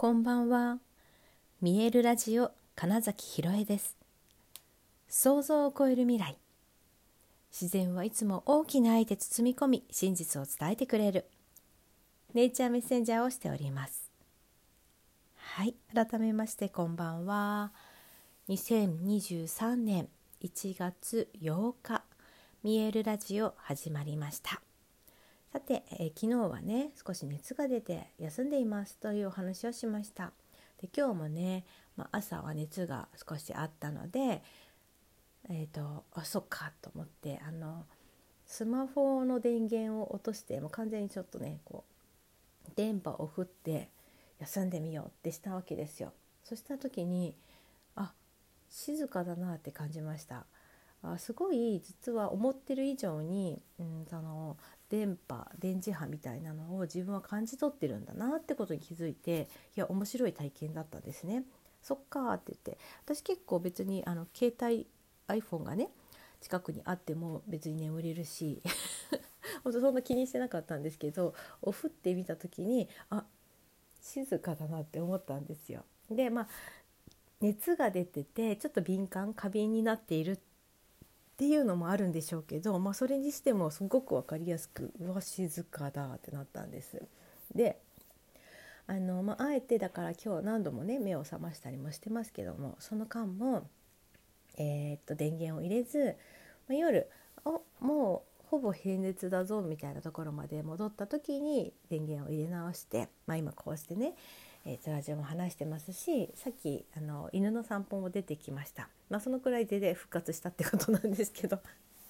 こんばんは。見えるラジオ金崎ひろえです。想像を超える未来。自然はいつも大きな愛で包み込み、真実を伝えてくれる。ネイチャーメッセンジャーをしております。はい、改めましてこんばんは。2023年1月8日、見えるラジオ始まりました。さて、え、昨日はね少し熱が出て休んでいますというお話をしました。で今日もね、まあ、朝は熱が少しあったのでえっ、ー、とあそっかと思ってあのスマホの電源を落としてもう完全にちょっとねこう電波を振って休んでみようってしたわけですよ。そした時にあ静かだなって感じました。あすごい実は思ってる以上に、うん、その電波電磁波みたいなのを自分は感じ取ってるんだなってことに気づいていや面白い体験だったんですね。そっかって言って私結構別にあの携帯 iPhone がね近くにあっても別に眠れるし 本当そんな気にしてなかったんですけどおふってみた時にあ静かだなって思ったんですよ。でまあ熱が出ててちょっと敏感過敏になっているっっていうのもあるんでしょうけど、まあ、それにしてもすごく分かりやすくうわ静かだってなったんです。であの、まあ、あえてだから今日何度もね目を覚ましたりもしてますけどもその間も、えー、っと電源を入れず、まあ、夜おもうほぼ平熱だぞみたいなところまで戻った時に電源を入れ直して、まあ、今こうしてねえー、ラジオも話してますしさっきあの犬の散歩も出てきました、まあ、そのくらいで、で復活したってことなんですけど。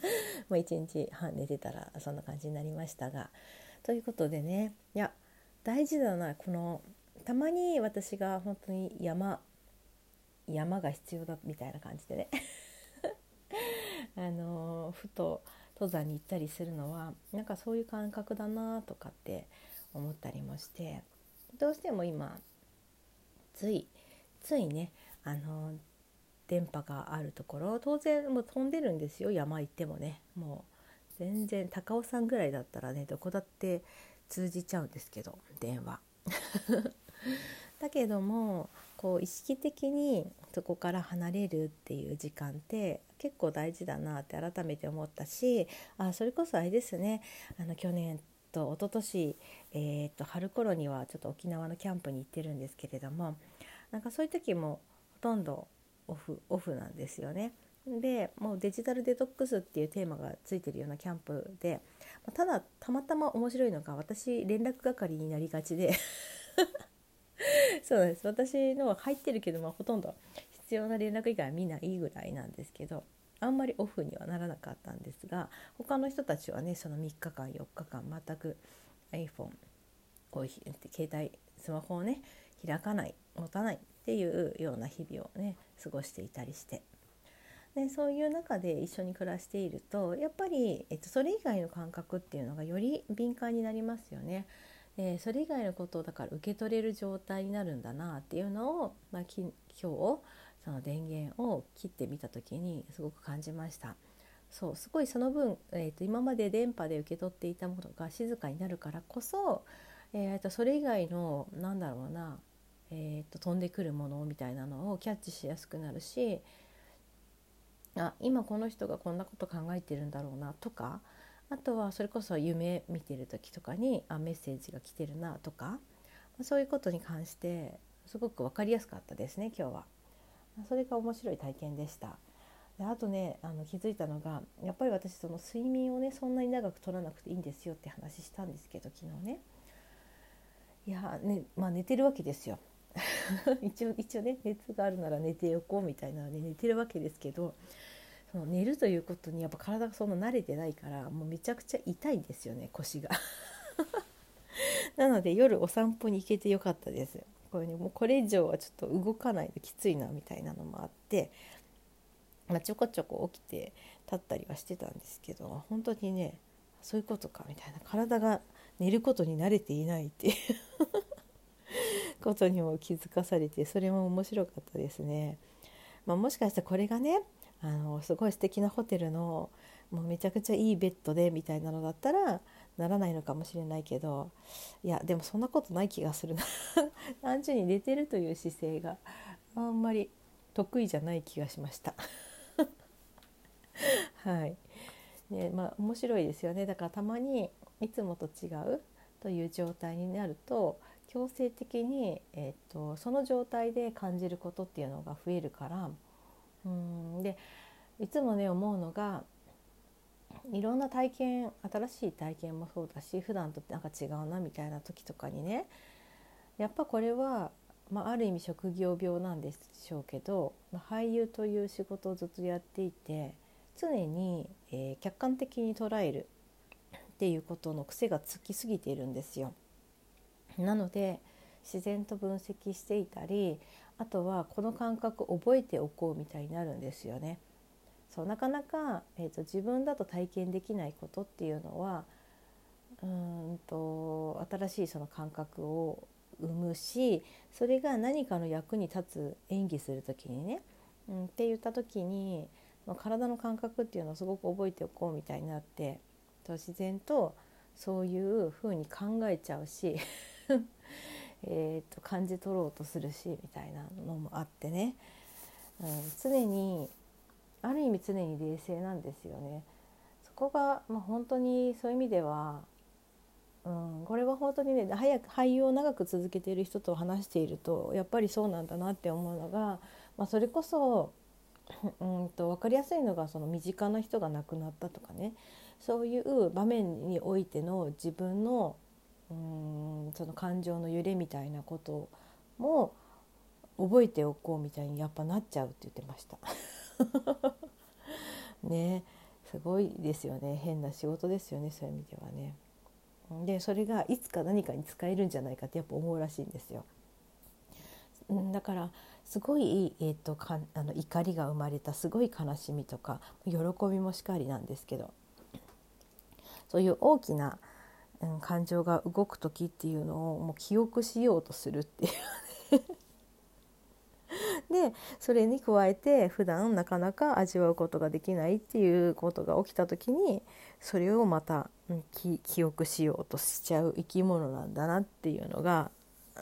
もう1日半寝てたらそんな感じになりましたが。ということでねいや大事だなこのたまに私が本当に山山が必要だみたいな感じでね。あのふと登山に行ったりするのはなんかそういう感覚だなとかって思ったりもして。どうしても今ついついねあの電波があるところ当然もう飛んでるんですよ山行ってもねもう全然高尾山ぐらいだったらねどこだって通じちゃうんですけど電話。だけどもこう意識的にそこから離れるっていう時間って結構大事だなって改めて思ったしあそれこそあれですねあの去年と一昨年、えー、と春頃にはちょっと沖縄のキャンプに行ってるんですけれどもなんかそういう時もほとんどオフオフなんですよね。でもうデジタルデトックスっていうテーマがついてるようなキャンプでただたまたま面白いのが私連絡係になりがちで。そうなんです。私のは入ってるけど、ま、ほとんど必要な連絡以外はみんないいぐらいなんですけど。あんまりオフにはならなかったんですが他の人たちはねその3日間4日間全く iPhone こう携帯スマホをね開かない持たないっていうような日々をね過ごしていたりしてでそういう中で一緒に暮らしているとやっぱり、えっと、それ以外の感覚っていうのがより敏感になりますよね。でそれ以外のことをだから受け取れる状態になるんだなっていうのを、まあ、き今日その電源を切ってみた時にすごく感じました。そうすごいその分、えーと、今まで電波で受け取っていたものが静かになるからこそ、えーと、それ以外のなんだろうな、えーと、飛んでくるものみたいなのをキャッチしやすくなるしあ今この人がこんなこと考えてるんだろうなとかあとはそれこそ夢見てる時とかにあメッセージが来てるなとかそういうことに関してすごく分かりやすかったですね今日は。それが面白い体験でした。であとねあの気づいたのがやっぱり私その睡眠をねそんなに長く取らなくていいんですよって話したんですけど昨日ね。いやねまあ寝てるわけですよ。一応一応ね熱があるなら寝ておこうみたいなので寝てるわけですけどその寝るということにやっぱ体がそんな慣れてないからもうめちゃくちゃ痛いんですよね腰が。なので夜お散歩に行けてよかったです。これ、ね、もうこれ以上はちょっと動かないときついなみたいなのもあって、まあ、ちょこちょこ起きて立ったりはしてたんですけど本当にねそういうことかみたいな体が寝ることに慣れていないっていう ことにも気づかされてそれも面白かったですね。まあ、もしかしたらこれがねあのすごい素敵なホテルのもうめちゃくちゃいいベッドでみたいなのだったらならないのかもしれないけどいやでもそんなことない気がするな。単純に寝てるという姿勢があんまり得意じゃない気がしました。はい。ねまあ面白いですよね。だからたまにいつもと違うという状態になると強制的に、えーと、その状態で感じることっていうのが増えるからうん。でいつもね思うのがいろんな体験新しい体験もそうだし普段となんか違うなみたいな時とかにねやっぱこれは、まあ、ある意味職業病なんでしょうけど、まあ、俳優という仕事をずっとやっていて常に、えー、客観的に捉えるっていうことの癖がつきすぎているんですよ。なので自然と分析していたりあとはこの感覚覚えておこうみたいになるんですよね。そうなかなか、えーと、自分だと体験できないことっていうのはうんと新しいその感覚を生むしそれが何かの役に立つ演技する時にね、うん、って言った時に体の感覚っていうのをすごく覚えておこうみたいになってと自然とそういうふうに考えちゃうし えと感じ取ろうとするしみたいなのもあってね、うん、常にある意味常に冷静なんですよね。そこが、まあ、本当にそういう意味では、うん、これは本当にね早く俳優を長く続けている人と話しているとやっぱりそうなんだなって思うのが、まあ、それこそ、うんと分かりやすいのがその身近な人が亡くなったとかねそういう場面においての自分のうんその感情の揺れみたいなことも覚えておこうみたいにやっぱなっちゃうって言ってました。ねすごいですよね変な仕事ですよねそういう意味ではね。でそれがいつか何かに使えるんじゃないかってやっぱ思うらしいんですよ。だからすごい、えーと、かあの怒りが生まれたすごい悲しみとか喜びもしかりなんですけどそういう大きな、うん、感情が動く時っていうのをもう記憶しようとするっていうでそれに加えて普段なかなか味わうことができないっていうことが起きた時にそれをまた、記憶しようとしちゃう生き物なんだなっていうのが、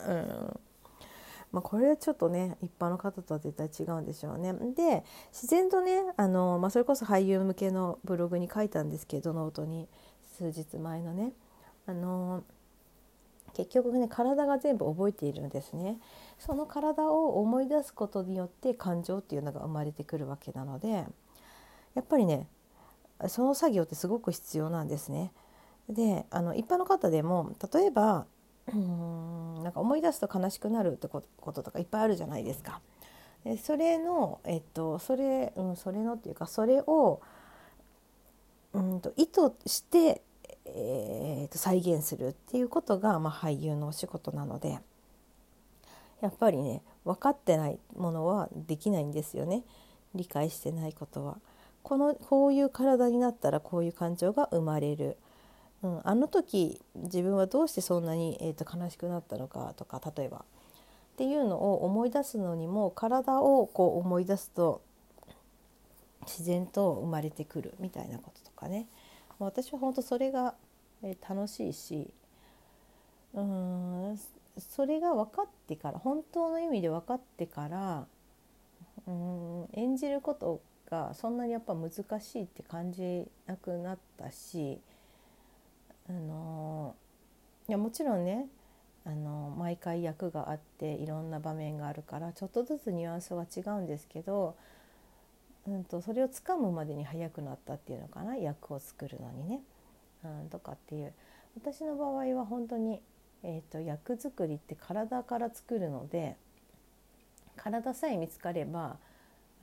うんまあ、これはちょっとね一般の方とは絶対違うんでしょうね。で自然とねあの、まあ、それこそ俳優向けのブログに書いたんですけどノートに数日前のね。あの結局ね体が全部覚えているんですねその体を思い出すことによって感情っていうのが生まれてくるわけなのでやっぱりねその作業ってすごく必要なんですね。であの一般の方でも例えばうんなんか思い出すと悲しくなるってこととかいっぱいあるじゃないですか。でそれのえっとそれ,、うん、それのっていうかそれをうんと意図してえー、と再現するっていうことが、まあ、俳優のお仕事なのでやっぱりね分かってないものはできないんですよね。理解してないことは。このこういう体になったらこういう感情が生まれる、うん、あの時自分はどうしてそんなに、えー、と悲しくなったのかとか例えば。っていうのを思い出すのにも体をこう思い出すと自然と生まれてくるみたいなこととかね。私は本当それが楽しいしうーんそれが分かってから本当の意味で分かってからうん演じることがそんなにやっぱ難しいって感じなくなったしあのいやもちろんねあの毎回役があっていろんな場面があるからちょっとずつニュアンスは違うんですけど、うんと、それをつかむまでに早くなったっていうのかな役を作るのにね。うん、とかっていう。私の場合は本当に、えーと、役作りって体から作るので体さえ見つかれば、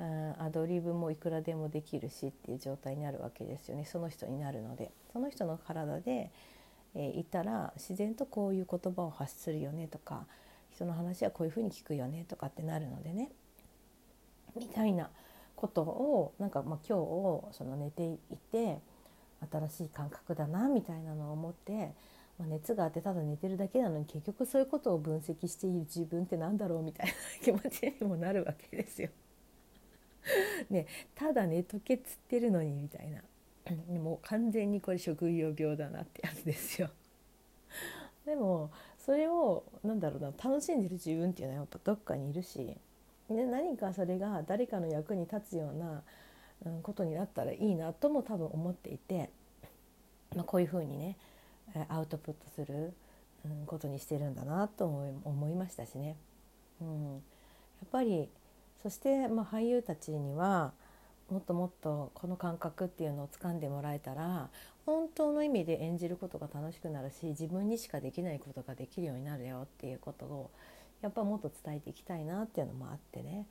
うん、アドリブもいくらでもできるしっていう状態になるわけですよね。その人になるので。その人の体で、えー、いたら自然とこういう言葉を発するよねとか人の話はこういうふうに聞くよねとかってなるのでね。みたいなことをなんかまあ今日その寝ていて新しい感覚だなみたいなのを思って、まあ、熱があってただ寝てるだけなのに結局そういうことを分析している自分って何だろうみたいな気持ちにもなるわけですよ。ね、ただ寝とけっつってるのにみたいなもう完全にこれ職業病だなってやつですよ でもそれをなんだろうな楽しんでる自分っていうのはやっぱどっかにいるしで何かそれが誰かの役に立つような、ことになったらいいなとも多分思っていて、まあ、こういうふうにねアウトプットする、うん、ことにしてるんだなと思いましたしね。うん、やっぱりそして、まあ、俳優たちにはもっともっとこの感覚っていうのを掴んでもらえたら本当の意味で演じることが楽しくなるし自分にしかできないことができるようになるよっていうことをやっぱもっと伝えていきたいなっていうのもあってね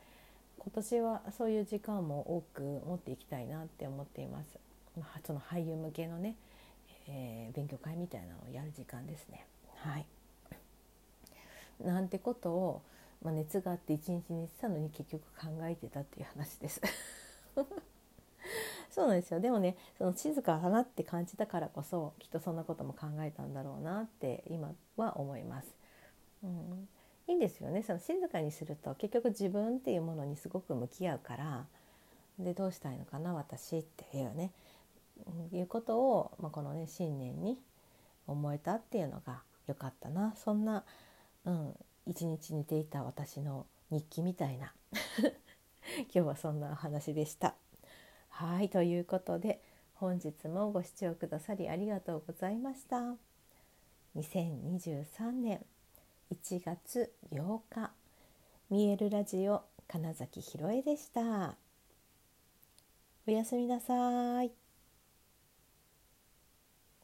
今年はそういう時間も多く持っていきたいなって思っています。まその俳優向けのね、えー、勉強会みたいなのをやる時間ですね。はいなんてことを、まあ、熱があって一日寝てたのに結局考えてたっていう話です。そうなんですよでもねその静かだなって感じたからこそきっとそんなことも考えたんだろうなって今は思います。うん、いいんですよね。その静かにすると結局自分っていうものにすごく向き合うからでどうしたいのかな私っていうね、いうことを、まあ、このね新年に思えたっていうのが良かったな。そんな、うん、一日寝ていた私の日記みたいな。今日はそんなお話でした。はいということで本日もご視聴くださりありがとうございました。2023年。1月8日見えるラジオ金崎ひろえでした。おやすみなさい。